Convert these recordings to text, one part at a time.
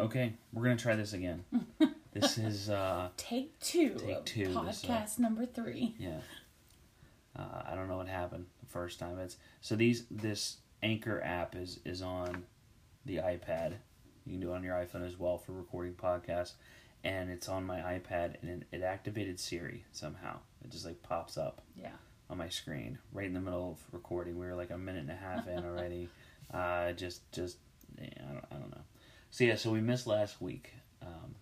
Okay, we're gonna try this again. this is uh Take two. Take two, this, uh, Podcast number three. yeah. Uh, I don't know what happened the first time. It's so these this Anchor app is is on the iPad. You can do it on your iPhone as well for recording podcasts, and it's on my iPad and it, it activated Siri somehow. It just like pops up Yeah. on my screen right in the middle of recording. We were like a minute and a half in already. uh, just just yeah, I don't I don't know. So yeah, so we missed last week. Um,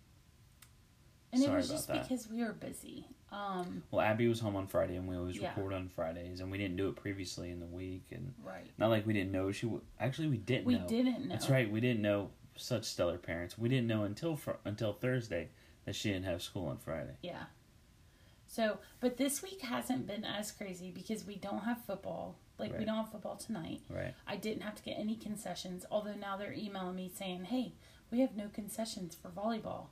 And Sorry it was about just that. because we were busy. Um, well, Abby was home on Friday, and we always Yeah. record on Fridays, and we didn't do it previously in the week, and right. not like we didn't know she. W- Actually, we didn't. We know. didn't know. That's right. We didn't know such stellar parents. We didn't know until fr- until Thursday that she didn't have school on Friday. Yeah. So, but this week hasn't been as crazy because we don't have football. Like, we don't have football tonight. Right. I didn't have to get any concessions, although now they're emailing me saying, hey, we have no concessions for volleyball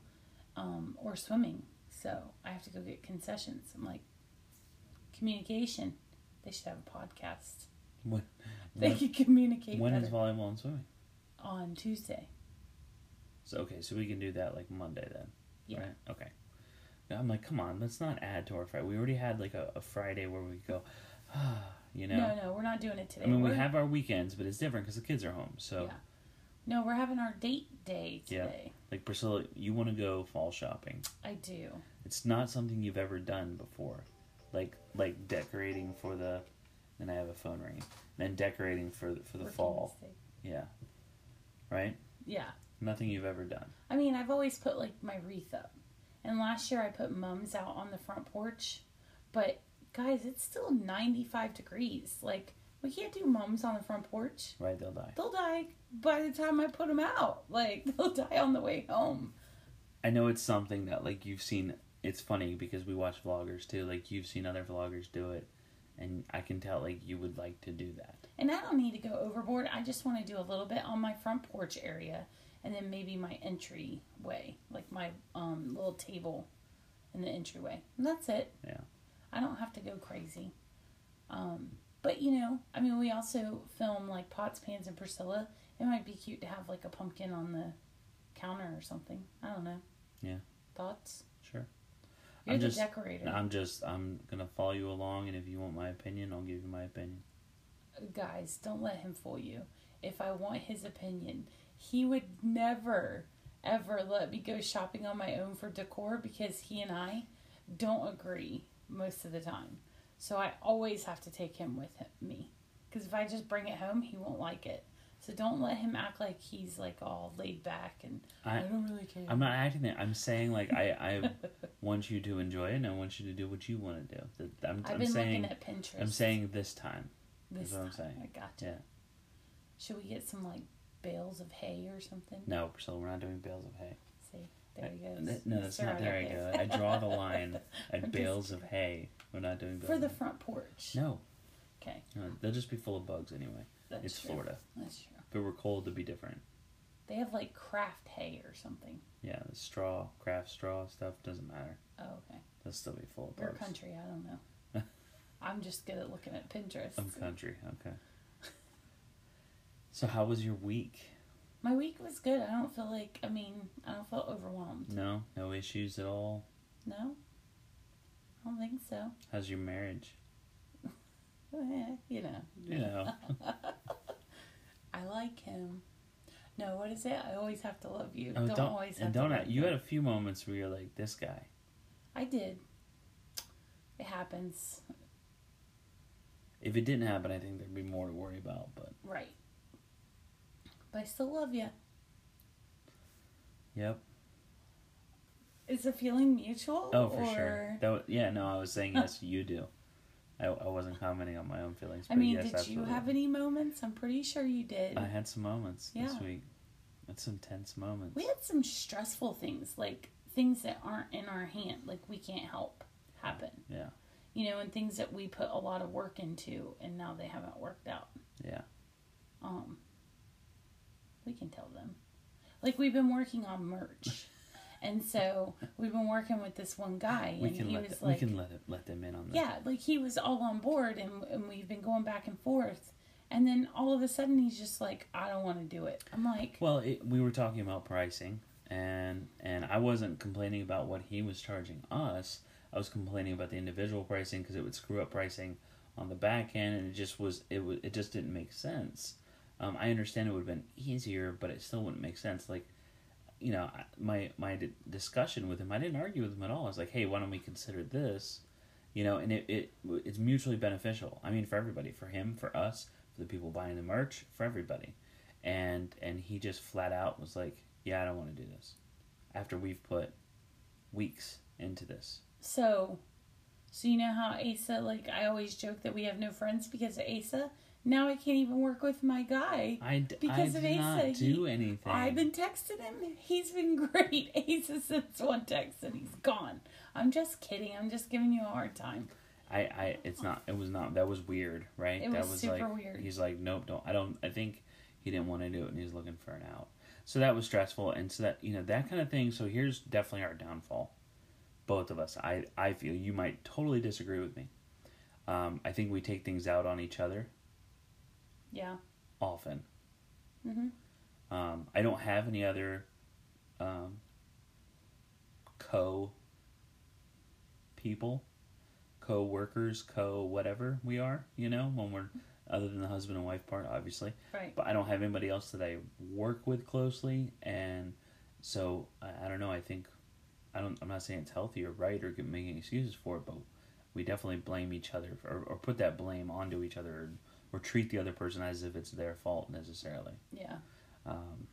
um, or swimming. So I have to go get concessions. I'm like, communication. They should have a podcast. When, They when, could communicate when better is volleyball and swimming? on Tuesday. So okay, so we can do that like Monday then. Yeah. Right. Okay. Now, I'm like, come on, let's not add to our Friday. We already had like a, a Friday where we go, you know. No, no, we're not doing it today. I mean, we We're- have our weekends, but it's different because the kids are home. So, Yeah. No, we're having our date day today. Yeah. like Priscilla, you want to go fall shopping. I do. It's not something you've ever done before, like like decorating for the. Then I have a phone ring. Then decorating for the, for the fall. mistake. Yeah. Right. Yeah. Nothing you've ever done. I mean, I've always put like my wreath up. And last year I put mums out on the front porch. But guys, it's still 95 degrees. Like, we can't do mums on the front porch. Right. They'll die. They'll die by the time I put them out. Like, they'll die on the way home. I know it's something that like you've seen. It's funny because we watch vloggers too. Like you've seen other vloggers do it, and I can tell like you would like to do that. And I don't need to go overboard. I just want to do a little bit on my front porch area and then maybe my entryway, like my um, little table in the entryway. And that's it. Yeah. I don't have to go crazy. Um, but you know, I mean, we also film like pots, pans, and Priscilla. It might be cute to have like a pumpkin on the counter or something. I don't know. Yeah. Thoughts? Sure. You're I'm the just- decorator. I'm just I'm gonna follow you along, and if you want my opinion, I'll give you my opinion. guys, don't let him fool you. If I want his opinion, he would never, ever let me go shopping on my own for decor because he and I don't agree most of the time. So I always have to take him with him, me. Because if I just bring it home, he won't like it. So don't let him act like he's like all laid back and I, I don't really care. I'm not acting that. I'm saying like I I want you to enjoy it, and I want you to do what you want to do. That- I'm, I've I'm been saying looking at Pinterest. I'm saying this time. this what I'm time. saying. I got you. Yeah. Should we get some like bales of hay or something? No, so we're not doing bales of hay. There he goes. No, that's not there. I go. I draw the line at just bales of hay. We're not doing bales For the front porch. No, Okay, no, they'll just be full of bugs anyway. that's it's true. Florida. That's true. If it were cold, it'd be different. They have like craft hay or something. Yeah, the straw, craft straw stuff doesn't matter. Oh, okay. They'll still be full of bugs. country, I don't know. I'm just good at looking at Pinterest. I'm country. Okay. So how was your week? My week was good. I don't feel like, I mean, I don't feel overwhelmed. No, no issues at all. No? I don't think so. How's your marriage? Eh, you know. You know. I like him. No, what is it? I always have to love you. Oh, don't, don't, always have and to don't. love I, you had a few moments where you're like, this guy. I did. It happens. If it didn't happen, I think there'd be more to worry about. But Right. But I still love you. yep. Is the feeling mutual? Oh, for or... sure. That was, yeah, no, I was saying yes, you do. I, I wasn't commenting on my own feelings. I mean, yes, did absolutely. you have any moments? I'm pretty sure you did. I had some moments this Yeah. week. Had some tense moments. We had some stressful things, like things that aren't in our hand, like we can't help happen. Yeah. You know, and things that we put a lot of work into and now they haven't worked out. Yeah. Um we can tell them. Like we've been working on merch. and so we've been working with this one guy We and can he let was them, like we can let it, let them in on this. Yeah, like he was all on board and, and we've been going back and forth. And then all of a sudden he's just like, I don't want to do it. I'm like, Well, it, we were talking about pricing, and and I wasn't complaining about what he was charging us. I was complaining about the individual pricing because it would screw up pricing on the back end, and it just was it was it just didn't make sense. Um, I understand it would have been easier, but it still wouldn't make sense. Like, you know, my my discussion with him, I didn't argue with him at all. I was like, hey, why don't we consider this? You know, and it, it it's mutually beneficial. I mean, for everybody, for him, for us, for the people buying the merch, for everybody. And and he just flat out was like, yeah, I don't want to do this. After we've put weeks into this. So, so you know how Asa, like, I always joke that we have no friends because of Asa? Now I can't even work with my guy. I, d- Because I of Asa, not he- do anything. I've been texting him. He's been great. Asa sends one text and he's gone. I'm just kidding. I'm just giving you a hard time. I, I, it's not. It was not. That was weird, right? It that was super like, weird. He's like, nope, don't. I don't. I think he didn't want to do it, and he's looking for an out. So that was stressful, and so that you know that kind of thing. So here's definitely our downfall. Both of us. I, I feel you might totally disagree with me. Um, I think we take things out on each other Yeah. often. hmm Um, I don't have any other um, co people, co workers, co whatever we are, you know, when we're other than the husband and wife part, obviously. Right. But I don't have anybody else that I work with closely, and so I, I don't know. I think I don't. I'm not saying it's healthy or right or making excuses for it, but we definitely blame each other for, or, or put that blame onto each other, or, treat the other person as if it's their fault necessarily. Yeah. Um,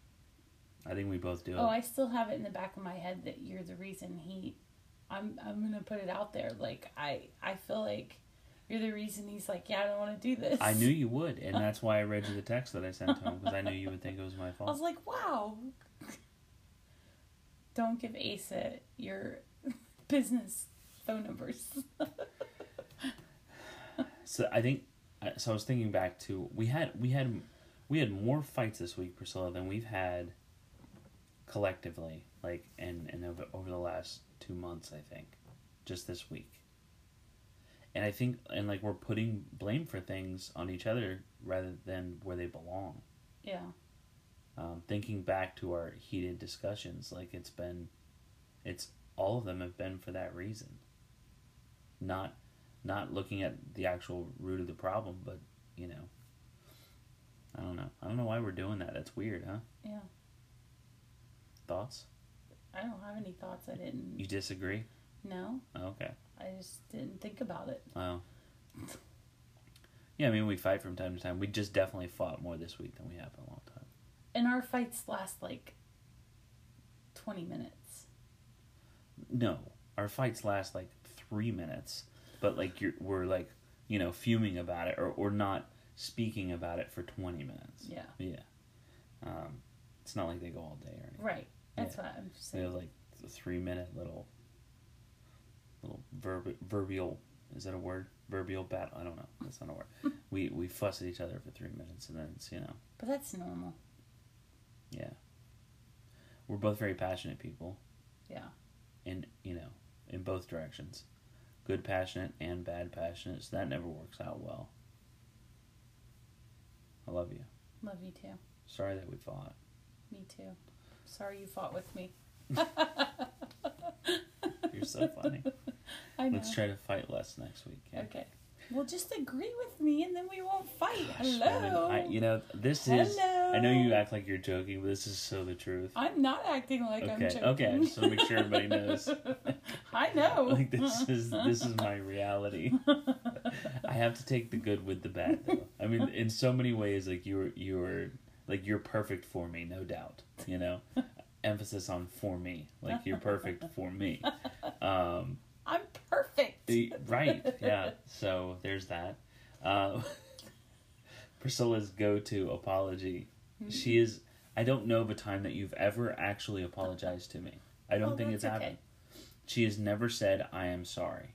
I think we both do. Oh, I still have it in the back of my head that you're the reason he. I'm I'm gonna put it out there. Like I I feel like you're the reason he's like, yeah, I don't want to do this. I knew you would, and that's why I read you the text that I sent to him because I knew you would think it was my fault. I was like, wow. Don't give Asa your business phone numbers. So I think, so I was thinking back to we had we had we had more fights this week, Priscilla, than we've had collectively, like in in over, over the last two months. I think, just this week. And I think, and like we're putting blame for things on each other rather than where they belong. yeah. um, thinking back to our heated discussions, like it's been, it's all of them have been for that reason. Not, not looking at the actual root of the problem, but you know, I don't know. I don't know why we're doing that. That's weird, huh? Yeah. Thoughts? I don't have any thoughts. I didn't. You disagree? No, oh, Okay. I just didn't think about it. Wow. Yeah, I mean we fight from time to time. We just definitely fought more this week than we have in a long time. And our fights last like 20 minutes. No, our fights last like three minutes, but like you're we're like you know fuming about it or or not speaking about it for twenty minutes. Yeah. Yeah, um, it's not like they go all day or anything. Right. That's what I'm saying. They have like a three minute little little verb verbial is that a word verbial battle? I don't know. That's not a word. we we fuss at each other for three minutes and then it's you know But that's normal. yeah. We're both very passionate people. Yeah. in you know in both directions good passionate and bad passionate so that never works out well i love you Love you too. sorry that we fought Me too. Sorry you fought with me. you're so funny I know. let's try to fight less next week yeah? Okay. Well, just agree with me and then we won't fight. Hello. I, you know this is i know you act like you're joking but this is so the truth I'm not acting like I'm okay joking. okay just to make sure everybody knows I know. like this is this is my reality i have to take the good with the bad though i mean in so many ways like you're you're like you're perfect for me no doubt you know emphasis on for me like you're perfect for me um I'm perfect. right yeah so there's that uh, priscilla's go-to apology she is i don't know of a time that you've ever actually apologized to me i don't Oh, think it's okay. happened she has never said i am sorry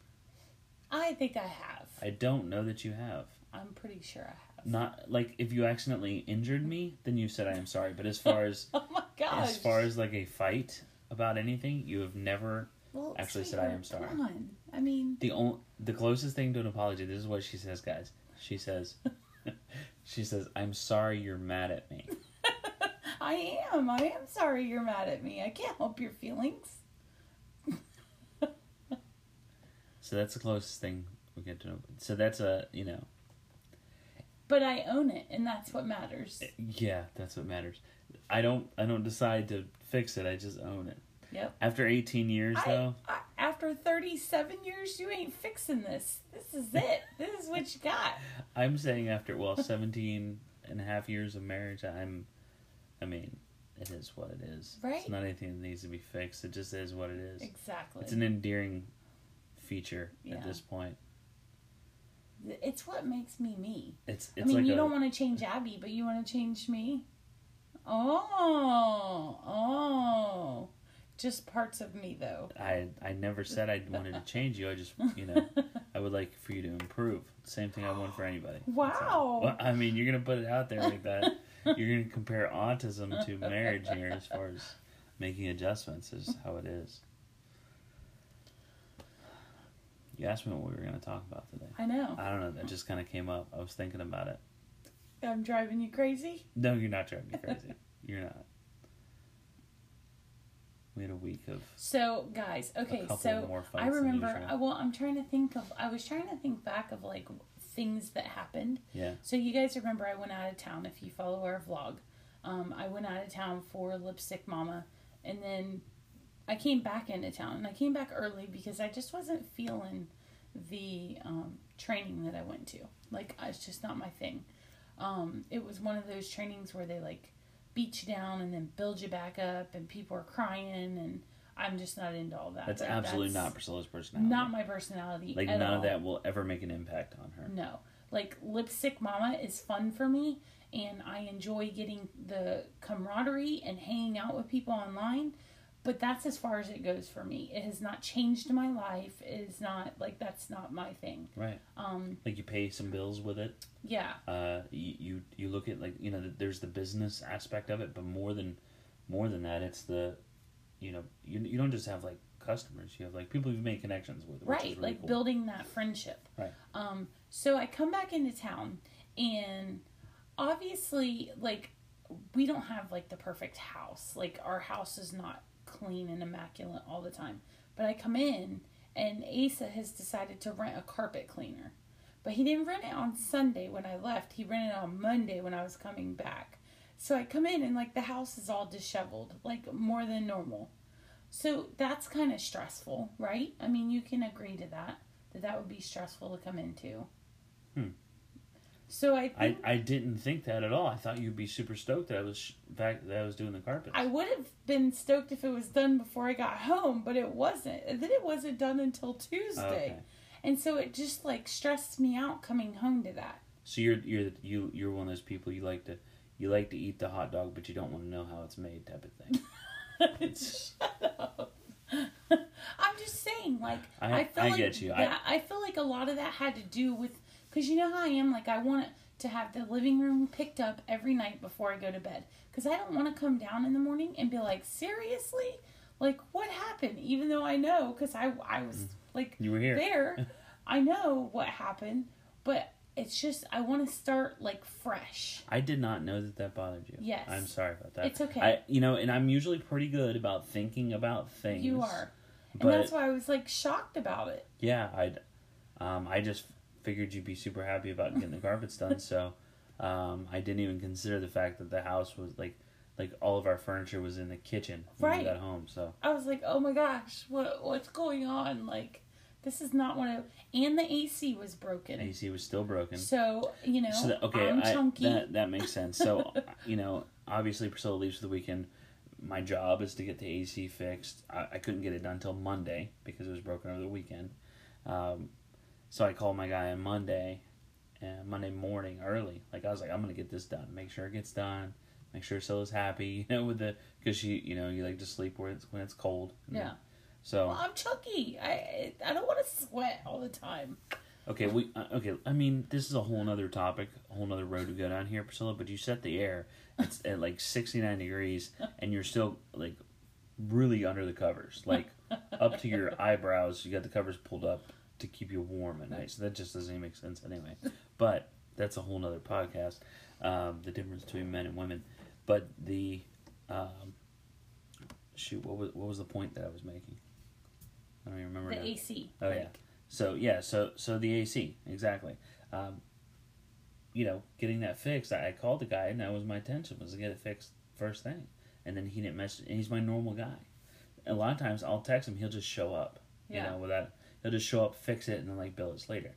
I think I have. I don't know that you have. I'm pretty sure I have. Not like if you accidentally injured me, then you said I am sorry. But as far as Oh my gosh. as far as like a fight about anything, you have never. Well, actually said, "I am sorry." Come on. I mean, The only the closest thing to an apology. This is what she says, guys. She says, she says, "I'm sorry you're mad at me." I am. I am sorry you're mad at me. I can't help your feelings. So that's the closest thing we get to know. So that's a you know But I own it, and that's what matters. Eh, yeah that's what matters. I don't I don't decide to fix it. I just own it. Yep. After 18 years I, though, I, after 37 years, you ain't fixing this. This is it. this is what you got. I'm saying after well 17 and a half years of marriage, I'm I mean it is what it is. Right. It's not anything that needs to be fixed. It just is what it is. Exactly. It's an endearing feature Yeah. at this point. It's what makes me me. It's I mean, like you a, don't want to change Abby, but you want to change me. Oh, oh, just parts of me though. I I never said I wanted to change you. I just you know I would like for you to improve. Same thing I want for anybody. Wow. Well, I mean, you're gonna put it out there like that. You're gonna compare autism to marriage here as far as making adjustments is how it is. You asked me what we were gonna talk about today. I know. I don't know. That just kind of came up. I was thinking about it. I'm driving you crazy. No, you're not driving me crazy. you're not. We had a week of So, guys, okay, so I remember. I, well, I'm trying to think of. I was trying to think back of like things that happened. yeah. So you guys remember I went out of town. If you follow our vlog, um, I went out of town for Lipstick Mama, and then I came back into town. And I came back early because I just wasn't feeling the um, training that I went to. Like it's just not my thing. Um, it was one of those trainings where they like beat you down and then build you back up, and people are crying, and I'm just not into all that. That's Like, absolutely that's not Priscilla's personality. not my personality. like none all. of that will ever make an impact on her. No. Like Lipstick Mama is fun for me and I enjoy getting the camaraderie and hanging out with people online, but that's as far as it goes for me. It has not changed my life. It is not like that's not my thing. Right. Um Like you pay some bills with it. yeah. Uh, you, you you look at like you know there's the business aspect of it, but more than more than that, it's the you know you you don't just have like customers. You have like people you've made connections with. Right really like cool. building that friendship Right. um so i come back into town and obviously like we don't have like the perfect house like our house is not clean and immaculate all the time but i come in and asa has decided to rent a carpet cleaner but he didn't rent it on sunday when i left he rented it on monday when i was coming back so i come in and like the house is all disheveled like more than normal so that's kind of stressful, right? I mean, you can agree to that. That that would be stressful to come into. Hmm. So I I, I didn't think that at all. I thought you'd be super stoked that I was sh- back that I was doing the carpet. I would have been stoked if it was done before I got home, but it wasn't. And then it wasn't done until Tuesday. Okay. And so it just like stressed me out coming home to that. So you're you're you you're one of those people you like to you like to eat the hot dog, but you don't want to know how it's made, type of thing. Shut up. I'm just saying, like I- I, feel I like get you. I- I, feel like a lot of that had to do with because you know how I am. Like I want to have the living room picked up every night before I go to bed because I don't want to come down in the morning and be like, seriously, like what happened? Even though I know because I I was like you were here. there, I know what happened, but it's just I want to start like fresh. I did not know that that bothered you. Yes. I'm sorry about that. It's okay. I, you know, and I'm usually pretty good about thinking about things. You are, and that's why I was like shocked about it. yeah, I, um, I just figured you'd be super happy about getting the carpets done. So, um, I didn't even consider the fact that the house was like, like all of our furniture was in the kitchen when Right. we got home. So I was like, oh my gosh, what what's going on? Like, this is not one of. And the AC was broken. AC was still broken. So you know, So that, okay, I'm I, that that makes sense. So you know, obviously Priscilla leaves for the weekend. My job is to get the AC fixed. I, I couldn't get it done until Monday because it was broken over the weekend. Um, so I called my guy on Monday, and Monday morning early. Like I was like, I'm gonna get this done. Make sure it gets done. Make sure Cilla's happy. You know, with the because she, you know, you like to sleep where it's when it's cold. yeah. So Well, I'm chunky. I I don't want to sweat all the time. Okay, we uh, okay. I mean, this is a whole nother topic, a whole nother road to go down here, Priscilla. But you set the air; it's at like sixty nine degrees, and you're still like really under the covers, like up to your eyebrows. You got the covers pulled up to keep you warm at night. So that just doesn't even make sense anyway. But that's a whole nother podcast. Um, the difference between men and women. but the um, shoot, what was what was the point that I was making? I don't even remember. The now. AC. Oh yeah. So yeah, so so the AC exactly. Um, you know, getting that fixed. I, I called the guy, and that was my intention was to get it fixed first thing, and then he didn't message. And he's my normal guy. A lot of times, I'll text him, he'll just show up. Yeah. You know, without he'll just show up, fix it, and then like bill us later.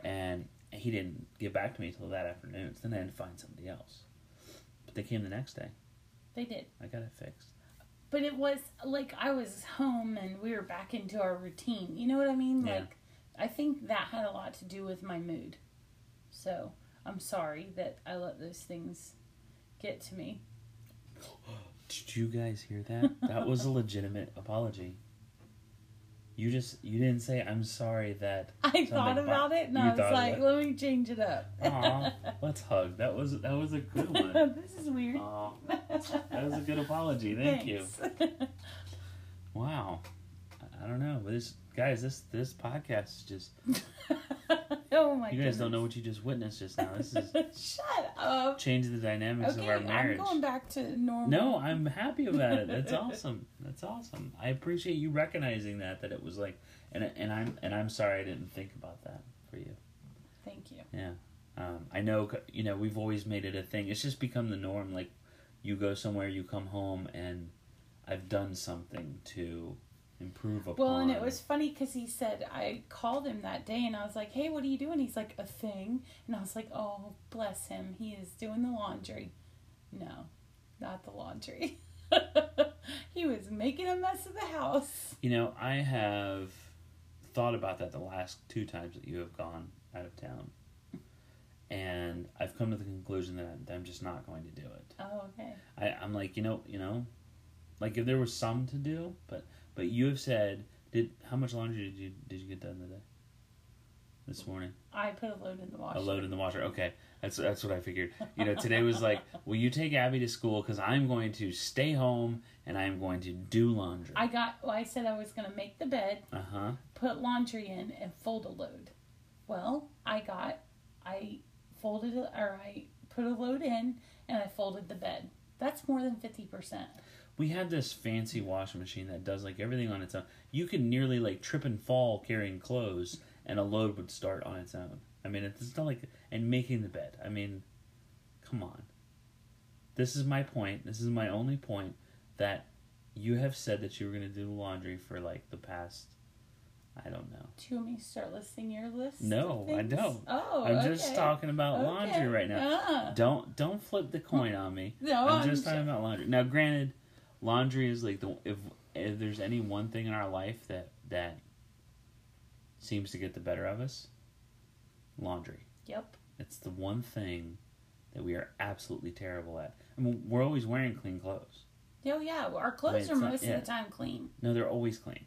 And he didn't get back to me until that afternoon. So then I had to find somebody else. But they came the next day. They did. I got it fixed. But it was like I was home and we were back into our routine. You know what I mean? Yeah. Like I think that had a lot to do with my mood. So I'm sorry that I let those things get to me. Did you guys hear that? That was a legitimate apology. You just you didn't say I'm sorry that I thought bo- about it and I was like, let me change it up. Aw, let's hug. That was that was a good one. this is weird. Aw, that was a good apology. Thank you. Wow. I- I don't know. This guys, this this podcast is just oh my you guys don't know what you just witnessed just now. This is Shut up. Change the dynamics Okay, of our marriage. I'm going back to normal. No, I'm happy about it. That's awesome. That's awesome. I appreciate you recognizing that that it was like and and I'm and I'm sorry I didn't think about that for you. Thank you. Yeah. Um, I know, you know, we've always made it a thing. It's just become the norm. Like, you go somewhere, you come home, and I've done something to improve upon. Well, and it was funny because he said I called him that day, and I was like, "Hey, what are you doing?" He's like, "A thing," and I was like, "Oh, bless him. He is doing the laundry." No, not the laundry. he was making a mess of the house. You know, I have thought about that the last two times that you have gone out of town. And I've come to the conclusion that I'm, that I'm just not going to do it. Oh, okay. I, I'm like, you know, you know, like if there was some to do, but but you have said, did how much laundry did you did you get done today? This morning. I put a load in the washer. A load in the washer. Okay, that's that's what I figured. You know, today was like, will you take Abby to school because I'm going to stay home and I'm going to do laundry. I got. Well, I said I was going to make the bed, Uh huh. put laundry in, and fold a load. Well, I got. I folded or I put a load in, and I folded the bed. That's more than fifty percent. We had this fancy washing machine that does like everything on its own. You could nearly like trip and fall carrying clothes, and a load would start on its own. I mean, it's not like and making the bed. I mean, come on. This is my point. This is my only point that you have said that you were going to do laundry for like the past. I don't know. Do you want me to start listing your list? No, I don't. Oh, I'm just talking about Okay. laundry right now. Ah. Don't don't flip the coin on me. No, I'm I'm just talking about laundry. Now, granted, laundry is like the if if there's any one thing in our life that that seems to get the better of us, laundry. Yep. It's the one thing that we are absolutely terrible at. I mean, we're always wearing clean clothes. Oh yeah, well, our clothes are most yeah. of the time clean. No, they're always clean.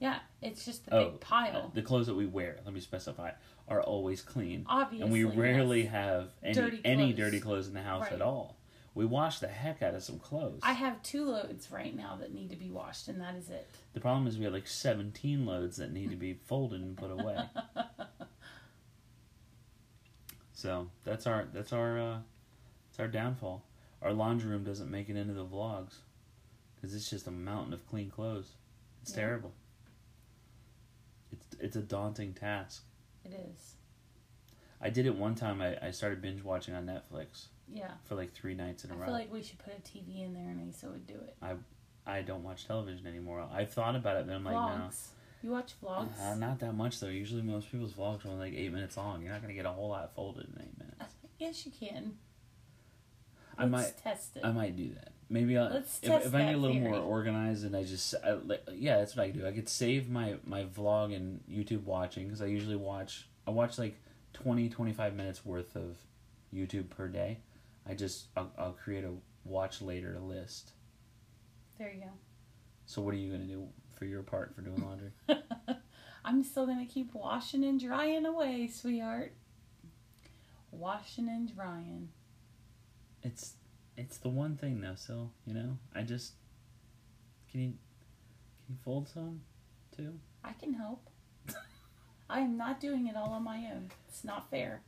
Yeah, it's just the Oh, big pile. The clothes that we wear, let me specify, are always clean. Obviously, and we rarely yes. have any Dirty any dirty clothes in the house Right. at all. We wash the heck out of some clothes. I have two loads right now that need to be washed, and that is it. The problem is we have like 17 loads that need to be folded and put away. so that's our that's our uh, that's our downfall. Our laundry room doesn't make it into the vlogs because it's just a mountain of clean clothes. It's Yeah. terrible. It's it's a daunting task. It is. I did it one time. I, I started binge watching on Netflix Yeah. for like three nights in a I row. I feel like we should put a TV in there, and Asa would do it. I I don't watch television anymore. I've thought about it, but I'm like, no. You watch vlogs? Uh, not that much though. Usually most people's vlogs are only like eight minutes long. You're not gonna get a whole lot folded in eight minutes. yes, you can. I Let's might, test it. I might do that. Maybe I'll, Let's if, if I get a little theory. more organized and I just, I, like, yeah, that's what I do. I could save my my vlog and YouTube watching because I usually watch. I watch like 20, 25 minutes worth of YouTube per day. I just, I'll, I'll create a watch later list. there you go. So what are you gonna do for your part for doing laundry? I'm still gonna keep washing and drying away, sweetheart. Washing and drying. It's it's the one thing though, so You know, I just can you can you fold some too? I can help. I am not doing it all on my own. It's not fair.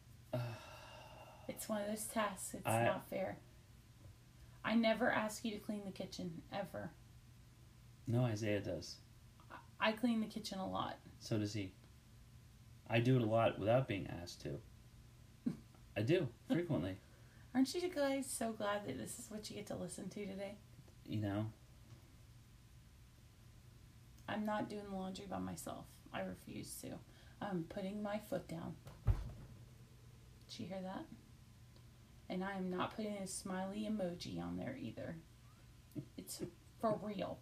It's one of those tests. It's I- not fair. I never ask you to clean the kitchen ever. No, Isaiah does. I clean the kitchen a lot. So does he. I do it a lot without being asked to. I do frequently. Aren't you guys so glad that this is what you get to listen to today? You know, I'm not doing the laundry by myself. I refuse to. I'm putting my foot down. Did you hear that? And I am not putting a smiley emoji on there either. It's for real.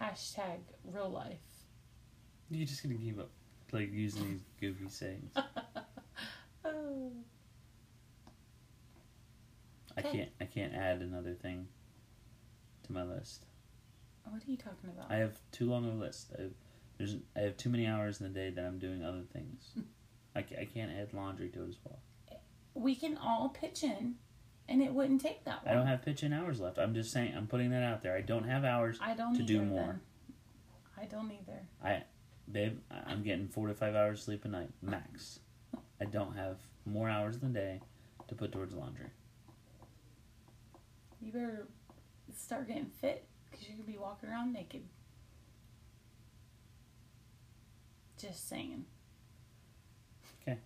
Hashtag real life. you're just gonna keep up like using these goofy sayings. Oh. I Okay. can't. I can't add another thing to my list. What are you talking about? I have too long of a list. I have, there's I have too many hours in the day that I'm doing other things. I, I can't add laundry to it as well. we can all pitch in and it wouldn't take that long. I don't have pitch in hours left. I'm just saying. I'm putting that out there. I don't have hours, I don't to do more. then. I don't either. I, babe. I'm getting four to five hours sleep a night max. I don't have more hours in the day to put towards laundry. You better start getting fit because you're gonna be walking around naked. Just saying. Okay.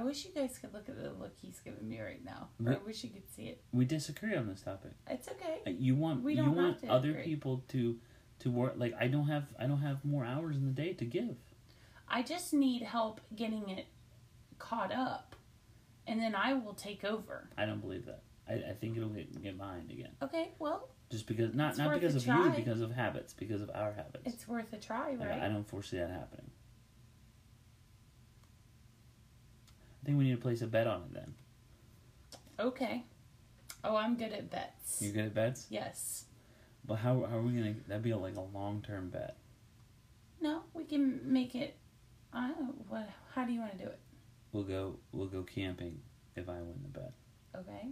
I wish you guys could look at the look he's giving me right now. Or I wish you could see it. We disagree on this topic. It's okay. Uh, You want We you don't want have to other agree. people to to work. Like I don't have I don't have more hours in the day to give. I just need help getting it caught up, and then I will take over. I don't believe that. I, I think it'll get get behind again. Okay, well, Just because not not because of try. you, because of habits, because of our habits. it's worth a try, Like, right? I don't foresee that happening. I think we need to place a bet on it then. Okay. Oh, I'm good at bets. You good at bets? Yes. But how, how are we gonna? That'd be like a long term bet. No, we can make it. I don't. What? How do you want to do it? We'll go we'll go camping if I win the bet, Okay.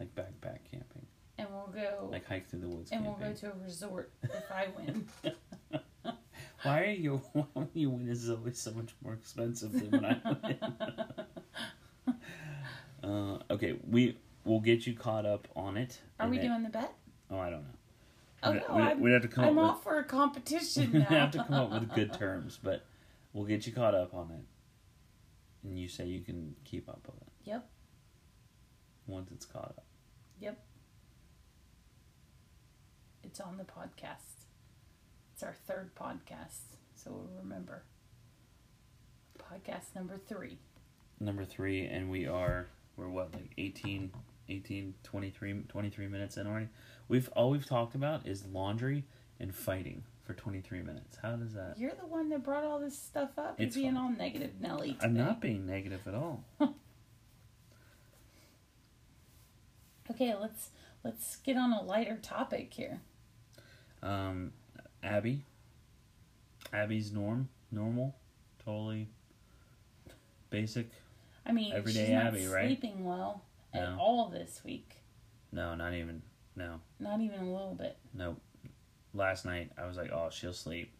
like backpack camping, And we'll go. like hike through the woods and camping. we'll go to a resort if I win. Why are you? Why when you win is always so much more expensive than when I win. Uh, okay, we we'll get you caught up on it. Are we then- doing the bet? Oh, I don't know. Oh We'd- no, we'd, I'm, we'd have to come I'm up off for a competition with. now. we have to come up with good terms, but we'll get you caught up on it. And you say you can keep up with it. Yep. Once it's caught up. Yep. It's on the podcast. It's our third podcast, so we'll remember. Podcast number three. Number three, and we are we're what like 18, 18 23, 23 minutes in already. We've all we've talked about is laundry and fighting for twenty three minutes. How does that? You're the one that brought all this stuff up. You're It's being all negative, Nelly. I'm not being negative at all. Okay, let's let's get on a lighter topic here. Um, Abby. Abby's norm, normal, totally basic. I mean, Everyday she's not Abby, right? sleeping well at all this week. No, not even. No, Not even a little bit, nope. Last night I was like, oh, she'll sleep.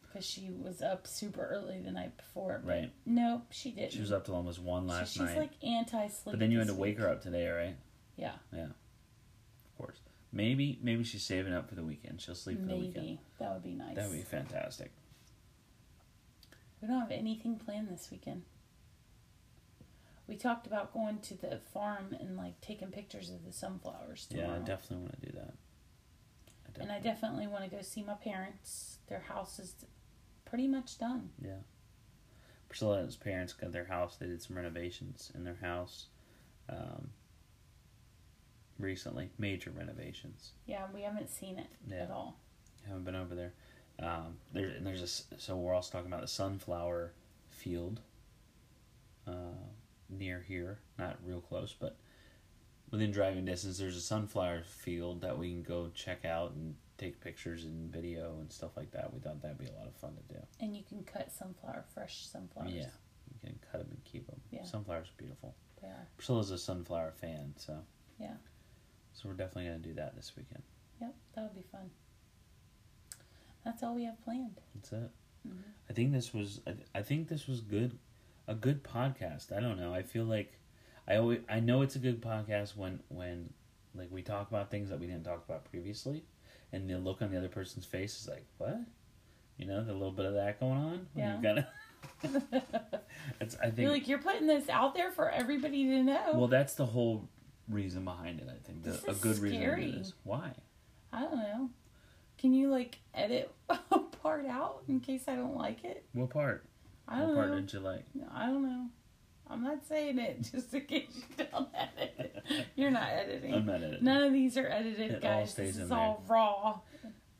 because she was up super early the night before. But Right. Nope, she didn't. She was up till almost one last she's night. She's like anti-sleep. but then you had to wake week. her up today, right? Yeah. Yeah. Of course. Maybe maybe she's saving up for the weekend. She'll sleep for the weekend. Maybe that would be nice. That would be fantastic. We don't have anything planned this weekend. We talked about going to the farm and like taking pictures of the sunflowers tomorrow. Yeah, I definitely want to do that. I and I definitely- want to go see my parents. Their house is pretty much done. Yeah. Priscilla and Priscilla's parents got their house. They did some renovations in their house um, recently, major renovations. Yeah, we haven't seen it Yeah. at all. Haven't been over there. Um, there and there's a so we're also talking about the sunflower field uh, near here, not real close, but within driving distance. There's a sunflower field that we can go check out and take pictures and video and stuff like that. We thought that'd be a lot of fun to do. And you can cut sunflower, fresh sunflowers. Yeah, you can cut them and keep them. Yeah. Sunflowers are beautiful. They are. Priscilla's a sunflower fan, so Yeah. So we're definitely gonna do that this weekend. Yep, that would be fun. That's all we have planned. That's it. Mm-hmm. I think this was I, I think this was good a good podcast. I don't know. I feel like I always I know it's a good podcast when when like we talk about things that we didn't talk about previously, and the look on the other person's face is like what, you know, the little bit of that going on. Yeah. you've gotta- it's I think You're like you're putting this out there for everybody to know. well that's the whole reason behind it. I think the, This a is good reason scary. this. Why? I don't know. Can you like edit a part out in case I don't like it? What part? I don't part know. didn't you like? I don't know. I'm not saying it just in case you don't edit it. You're not editing. I'm not editing. None of these are edited, It all guys. stays this in is there. all raw.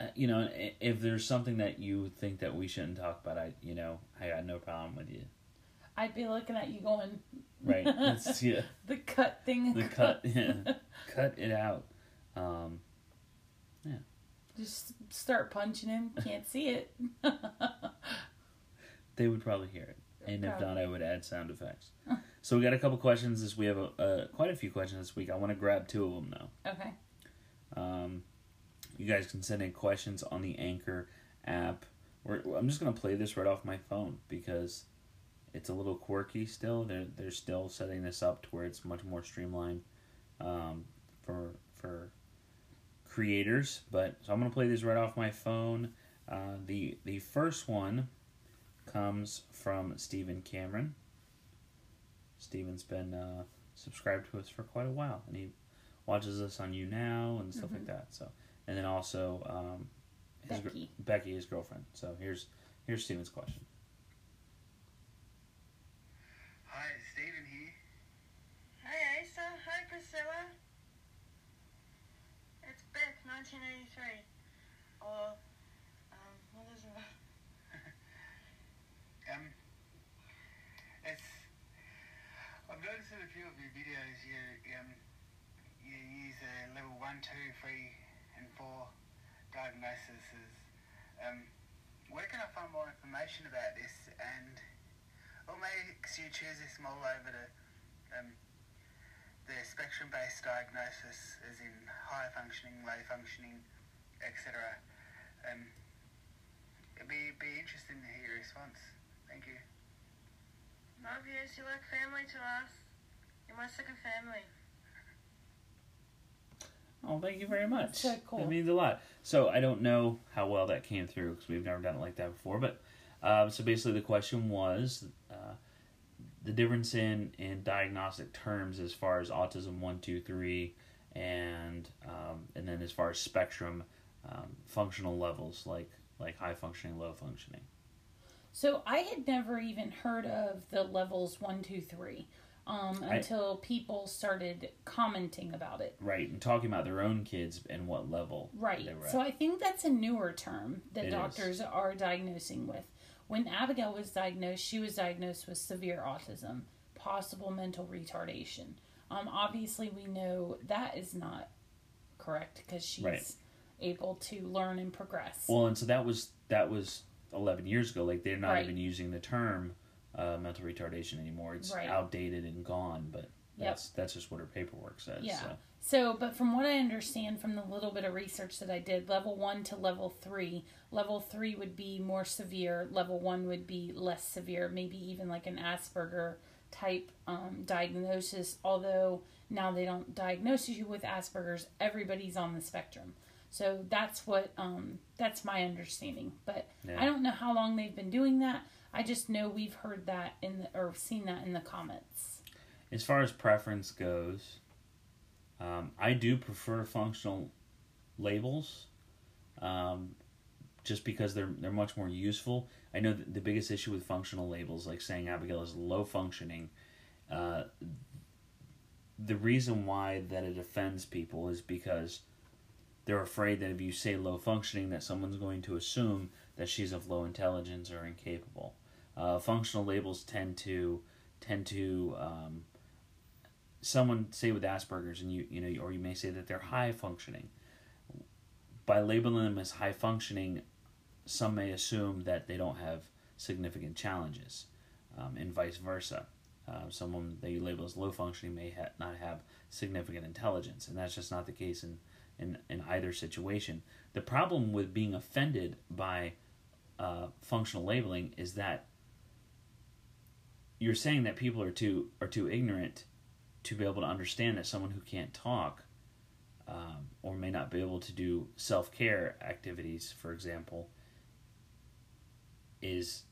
Uh, you know, if there's something that you think that we shouldn't talk about, I, you know, I got no problem with you. I'd be looking at you going, Right? It's, yeah, the cut thing. the cut, yeah, cut it out. Um, yeah. Just start punching him. Can't see it. They would probably hear it, and if not, I would add sound effects. so we got a couple questions this. We have a, uh, quite a few questions this week. I want to grab two of them though. Okay. Um, you guys can send in questions on the Anchor app. We're, I'm just gonna play this right off my phone because it's a little quirky still. They're they're still setting this up to where it's much more streamlined um, for for creators. But so I'm gonna play this right off my phone. Uh, the the first one comes from Stephen Cameron. Stephen's been uh, subscribed to us for quite a while, and he watches us on YouNow and stuff like that. So, and then also um, his gr- Becky. Becky, his girlfriend. So here's here's Stephen's question. Hi, it's Stephen here. Hi Asa, hi Priscilla. It's Beth, 1983. Or, um, what is it? Um, it's. I've noticed in a few of your videos you um you level one, two, three, and four diagnoses. Um, where can I find more information about this, and what makes you choose this model over the um the spectrum-based diagnosis, as in high functioning, low functioning, etc. Um, it'd be be interesting to hear your response. Thank you. Love you, you like family to us. You're my second family. Oh, thank you very much. so cool. That means a lot. So I don't know how well that came through because we've never done it like that before. But um, so basically, the question was uh, the difference in in diagnostic terms as far as autism one, two, three, and um, and then as far as spectrum um, functional levels like like high functioning, low functioning. So I had never even heard of the levels one, two, three um, I- until people started commenting about it. Right, and talking about their own kids and what level Right. they were So. I think that's a newer term that It is. doctors are diagnosing with. When Abigail was diagnosed, she was diagnosed with severe autism, possible mental retardation. Um, obviously, we know that is not correct because she's Right. able to learn and progress. Well, and so that was that was eleven years ago. Like they're not Right. even using the term uh, mental retardation anymore. It's Right. outdated and gone. But Yep. that's that's just what her paperwork says. Yeah. So. So, but from what I understand from the little bit of research that I did, level one to level three, level three would be more severe, level one would be less severe, maybe even like an Asperger type um, diagnosis. Although now they don't diagnose you with Asperger's, everybody's on the spectrum. So that's what um, that's my understanding. But Yeah. I don't know how long they've been doing that. I just know we've heard that in the, or seen that in the comments. As far as preference goes, um, I do prefer functional labels, um, just because they're they're much more useful. I know the biggest issue with functional labels, like saying Abigail is low functioning, uh, the reason why that it offends people is because they're afraid that if you say low functioning, that someone's going to assume that she's of low intelligence or incapable. Uh, functional labels tend to tend to um, someone say with Asperger's, and you you know, or you may say that they're high functioning. By labeling them as high functioning, some may assume that they don't have significant challenges, um, and vice versa. Uh, someone that you label as low functioning may ha- not have significant intelligence, and that's just not the case in, in, in either situation. The problem with being offended by uh, functional labeling is that you're saying that people are too are too ignorant to be able to understand that someone who can't talk um, or may not be able to do self care activities, for example, is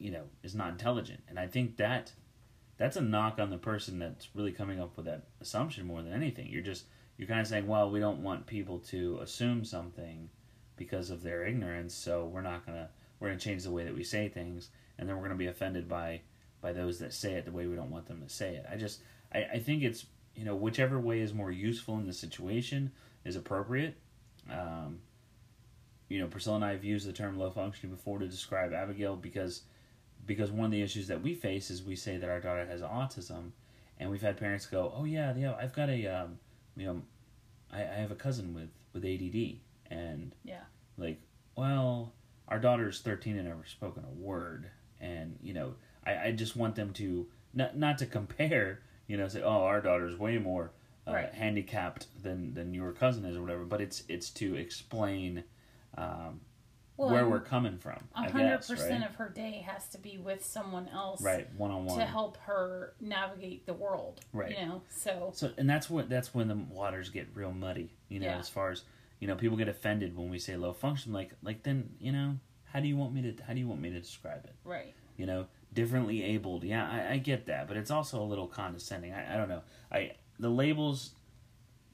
you know is not intelligent, and I think that that's a knock on the person that's really coming up with that assumption more than anything. You're just you're kind of saying, well, we don't want people to assume something because of their ignorance, so we're not gonna we're gonna change the way that we say things, and then we're gonna be offended by by those that say it the way we don't want them to say it. I just I, I think it's you know whichever way is more useful in the situation is appropriate. Um, you know, Priscilla and I have used the term low functioning before to describe Abigail because because one of the issues that we face is we say that our daughter has autism, and we've had parents go, "Oh yeah, yeah, I've got a um, you know, I, I have a cousin with with ADD," and Yeah. like, well, our daughter's thirteen and never spoken a word, and you know, I, I just want them to not not to compare, you know, say, "Oh, our daughter's way more." Uh, Right. handicapped than than your cousin is or whatever but it's it's to explain um, Well, where we're coming from hundred percent right? of her day has to be with someone else, right one on one to help her navigate the world. Right. You know, so So and that's what that's when the waters get real muddy. You know, Yeah. as far as you know, people get offended when we say low function. Like like then you know, how do you want me to how do you want me to describe it? right. You know, differently abled. Yeah, I, I get that, but it's also a little condescending. I, I don't know. I the labels.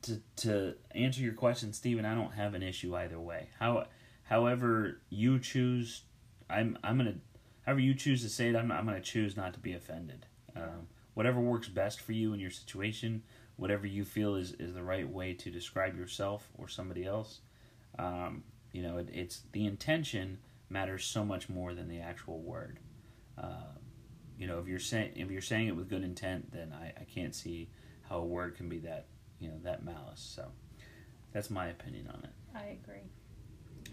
To to answer your question, Stephen, I don't have an issue either way. How however you choose, I'm I'm gonna however you choose to say it. I'm I'm gonna choose not to be offended. Um, whatever works best for you in your situation, whatever you feel is, is the right way to describe yourself or somebody else. Um, you know, it, it's the intention matters so much more than the actual word. Um, you know, if you're saying if you're saying it with good intent, then I, I can't see how a word can be that you know that malice. So that's my opinion on it. I agree.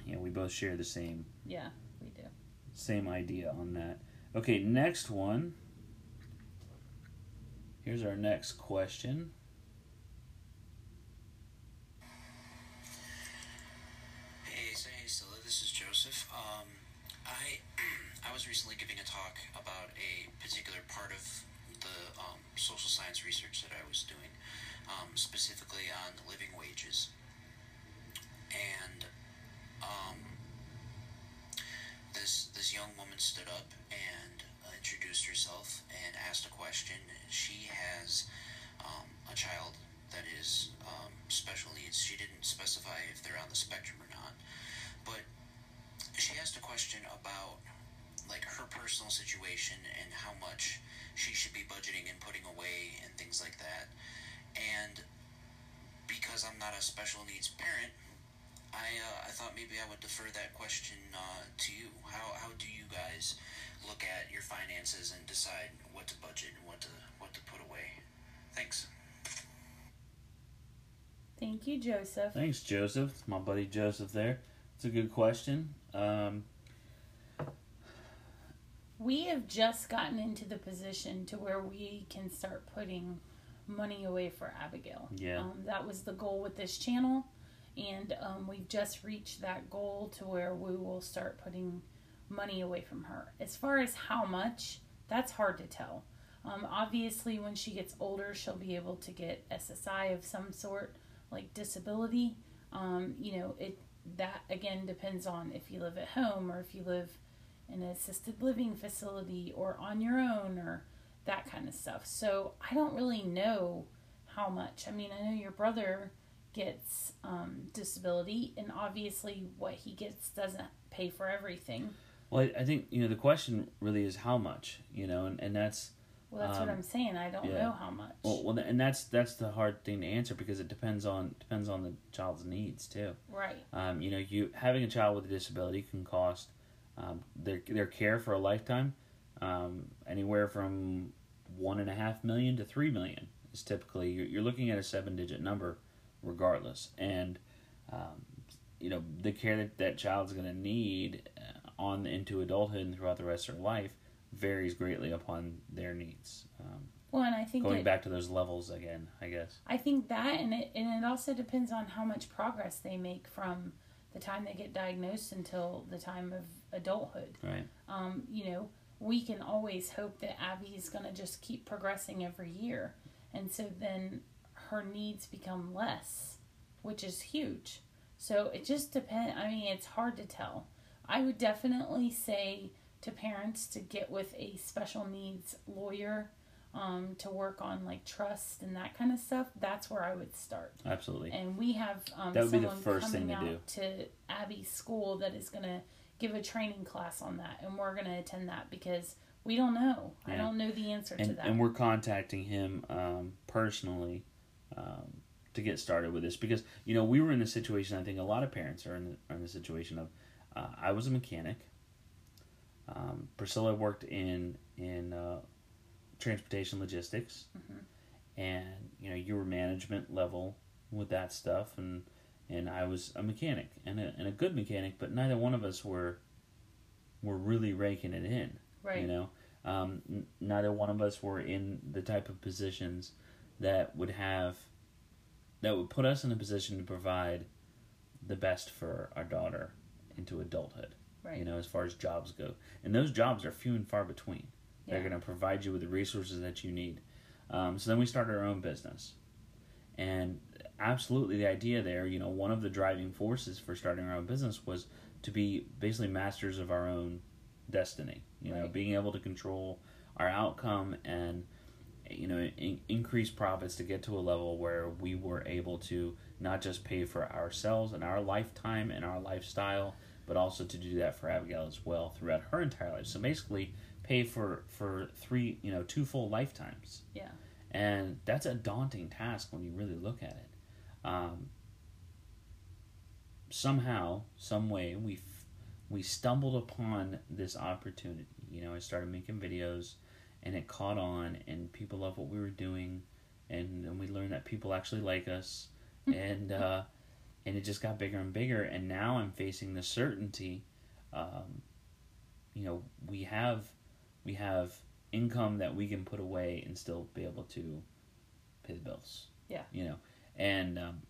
Know, we both share the same Yeah, we do. same idea on that. Okay, next one. Here's our next question. Hey, say hey, Cilla. This is Joseph. Um, I I was recently giving a talk about a particular part of the um, social science research that I was doing, um, specifically on living wages. And um, this this young woman stood up and introduced herself and asked a question. She has um, a child that is um, special needs. She didn't specify if they're on the spectrum or not, but she asked a question about like her personal situation and how much she should be budgeting and putting away and things like that. And because I'm not a special needs parent, I uh, I thought maybe I would defer that question uh, to you. How how do you guys look at your finances and decide what to budget and what to what to put away? Thanks. Thank you, Joseph. Thanks, Joseph. My buddy Joseph there. It's a good question. Um, We have just gotten into the position to where we can start putting money away for Abigail. Yeah. Um, that was the goal with this channel, and um, we've just reached that goal to where we will start putting money away from her. As far as how much, that's hard to tell. Um, obviously, when she gets older, she'll be able to get SSI of some sort, like disability. Um, you know, it that again depends on if you live at home or if you live in an assisted living facility or on your own or that kind of stuff. So I don't really know how much. I mean, I know your brother gets um, disability, and obviously what he gets doesn't pay for everything. well, I, I think you know the question really is how much. You know, and, and that's Well, that's Um, what I'm saying. I don't yeah. know how much. well, well, and that's that's the hard thing to answer because it depends on depends on the child's needs too. right. Um, you know, you having a child with a disability can cost um, their their care for a lifetime um, anywhere from one and a half million to three million is typically you're, you're looking at a seven digit number regardless. And um, you know the care that that child's going to need uh, on into adulthood and throughout the rest of their life varies greatly upon their needs. Um, Well, and I think going it, back to those levels again i guess. I think that, and it and it also depends on how much progress they make from the time they get diagnosed until the time of adulthood. Right. Um, you know, we can always hope that Abby is going to just keep progressing every year. And so then her needs become less, which is huge. So it just depends. I mean, it's hard to tell. I would definitely say to parents to get with a special needs lawyer um, to work on like trust and that kind of stuff. That's where I would start. Absolutely. And we have um, That would be the first thing to out to Abby's school that is going to give a training class on that, and we're going to attend that because we don't know. I don't know the answer to and, that. and we're contacting him um, personally um, to get started with this because you know we were in the situation I think a lot of parents are in the, are in the situation of uh, I was a mechanic um, Priscilla worked in in uh, transportation logistics and you know you were management level with that stuff and and I was a mechanic and a, and a good mechanic but neither one of us were were really raking it in right. you know? Um, n- neither one of us were in the type of positions that would have that would put us in a position to provide the best for our daughter into adulthood right. you know as far as jobs go. And those jobs are few and far between. They're going to provide you with the resources that you need. Um, so then we started our own business. And absolutely the idea there you know one of the driving forces for starting our own business was to be basically masters of our own destiny you know being able to control our outcome and you know in, increase profits to get to a level where we were able to not just pay for ourselves and our lifetime and our lifestyle but also to do that for abigail as well throughout her entire life. So basically pay for for three you know two full lifetimes. Yeah. and that's a daunting task when you really look at it um, somehow some way we f- we stumbled upon this opportunity. You know i started making videos and it caught on and people love what we were doing and, and we learned that people actually like us. And uh, and it just got bigger and bigger and now i'm facing the certainty um, you know we have we have income that we can put away and still be able to pay the bills. Yeah. you know and um,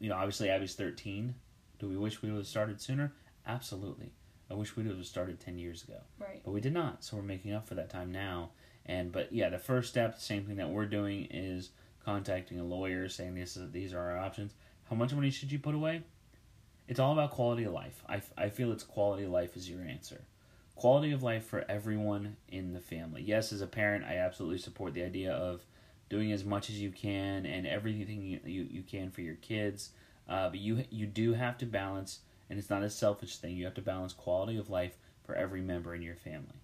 you know obviously abby's 13 do we wish we would have started sooner? Absolutely. I wish we would have started 10 years ago. Right. but we did not so we're making up for that time now. And but yeah the first step the same thing that we're doing is contacting a lawyer saying this is these are our options. How much money should you put away? It's all about quality of life. I, I feel it's quality of life is your answer. Quality of life for everyone in the family. Yes as a parent i absolutely support the idea of doing as much as you can and everything you, you, you can for your kids uh, but you you do have to balance and it's not a selfish thing you have to balance quality of life for every member in your family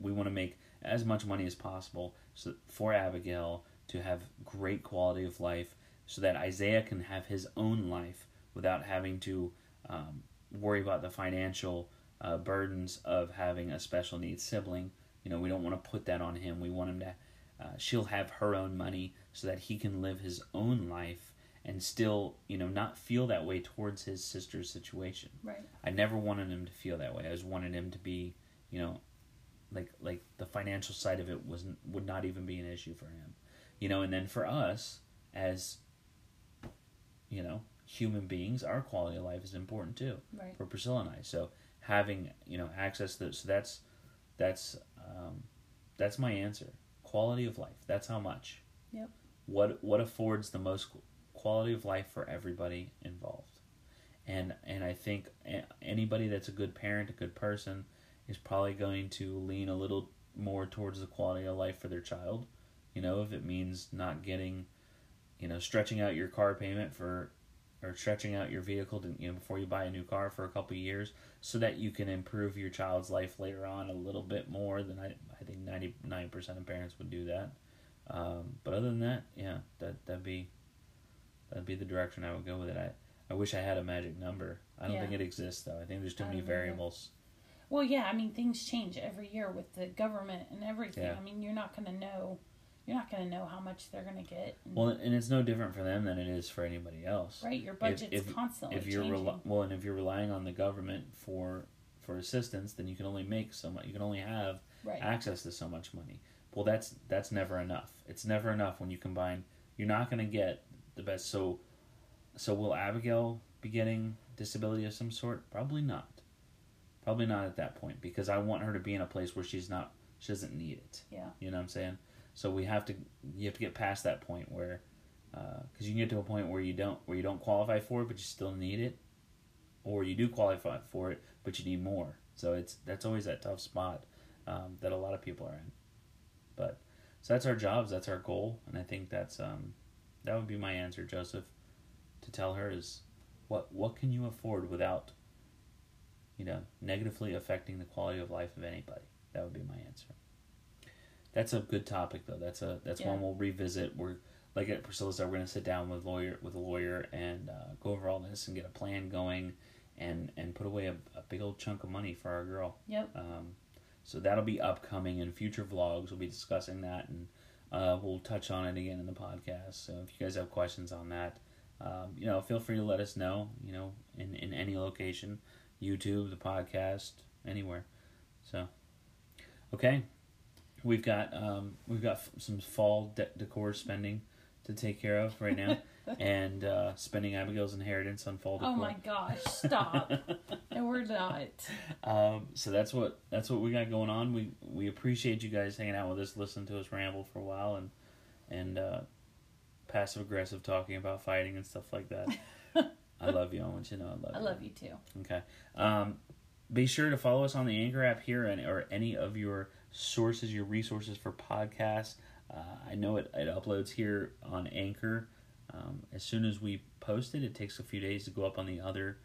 we want to make as much money as possible so for Abigail to have great quality of life so that Isaiah can have his own life without having to um, worry about the financial uh, burdens of having a special needs sibling. You know, we don't want to put that on him. We want him to, uh, she'll have her own money so that he can live his own life and still, you know, not feel that way towards his sister's situation. Right. I never wanted him to feel that way. I just wanted him to be, you know, like like the financial side of it wasn't would not even be an issue for him, you know. And then for us as, you know, human beings, our quality of life is important too Right. for Priscilla and I. So having you know access to so that's that's um, that's my answer. Quality of life. That's how much. Yep. What what affords the most quality of life for everybody involved, and and I think anybody that's a good parent, a good person, is probably going to lean a little more towards the quality of life for their child. You know, if it means not getting, you know, stretching out your car payment for or stretching out your vehicle to, you know before you buy a new car for a couple of years so that you can improve your child's life later on a little bit more than I I think 99% of parents would do that. Um, but other than that, yeah, that that'd be that'd be the direction I would go with it. I I wish I had a magic number. I don't Yeah. think it exists though. I think there's too many variables. Well, yeah. I mean, things change every year with the government and everything. Yeah. I mean, you're not going to know. You're not going to know how much they're going to get. And- Well, and it's no different for them than it is for anybody else. right. Your budget's if- constantly if you're changing. rel- well, and if you're relying on the government for for assistance, then you can only make so much. You can only have right. access to so much money. Well, that's that's never enough. It's never enough when you combine. You're not going to get the best. So, so will Abigail be getting disability of some sort? Probably not. Probably not at that point because I want her to be in a place where she's not she doesn't need it. Yeah. You know what I'm saying? So we have to you have to get past that point where because you can get to a point where you don't where you don't qualify for it but you still need it, or you do qualify for it but you need more. So it's that's always that tough spot um, that a lot of people are in. But so that's our jobs, that's our goal, and I think that's um, that would be my answer, Joseph. To tell her is what what can you afford without you know negatively affecting the quality of life of anybody. That would be my answer. That's a good topic though. That's a that's Yeah. one we'll revisit. We're like at Priscilla said, we're gonna sit down with lawyer with a lawyer and uh, go over all this and get a plan going, and and put away a, a big old chunk of money for our girl. Yep. Um, so that'll be upcoming in future vlogs. We'll be discussing that, and uh, we'll touch on it again in the podcast. So if you guys have questions on that, um, you know, feel free to let us know. You know, in in any location, YouTube, the podcast, anywhere. So, okay, we've got um, we've got f- some fall de- decor spending to take care of right now, and uh, spending Abigail's inheritance on fall decor. Oh my gosh! Stop. no, we're not. Um, so that's what that's what we got going on. We we appreciate you guys hanging out with us, listening to us ramble for a while, and and uh, passive aggressive talking about fighting and stuff like that. I love you. I want you to know I love I you. love you too. Okay. Um, be sure to follow us on the Anchor app here and or any of your sources, your resources for podcasts. Uh, I know it, it uploads here on Anchor. Um, as soon as we post it, it takes a few days to go up on the other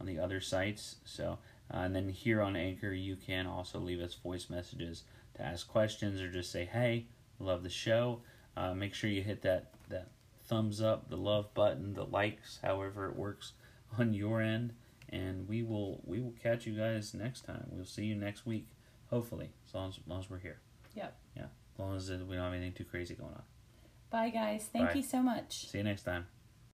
on the other sites. So uh, and then here on Anchor, you can also leave us voice messages to ask questions or just say, "Hey, love the show." Uh, make sure you hit that that thumbs up, the love button, the likes, however it works on your end, and we will we will catch you guys next time. We'll see you next week, hopefully, as long as, as long as we're here. Yep. Yeah, as long as we don't have anything too crazy going on. Bye, guys. Thank Bye. you so much. See you next time.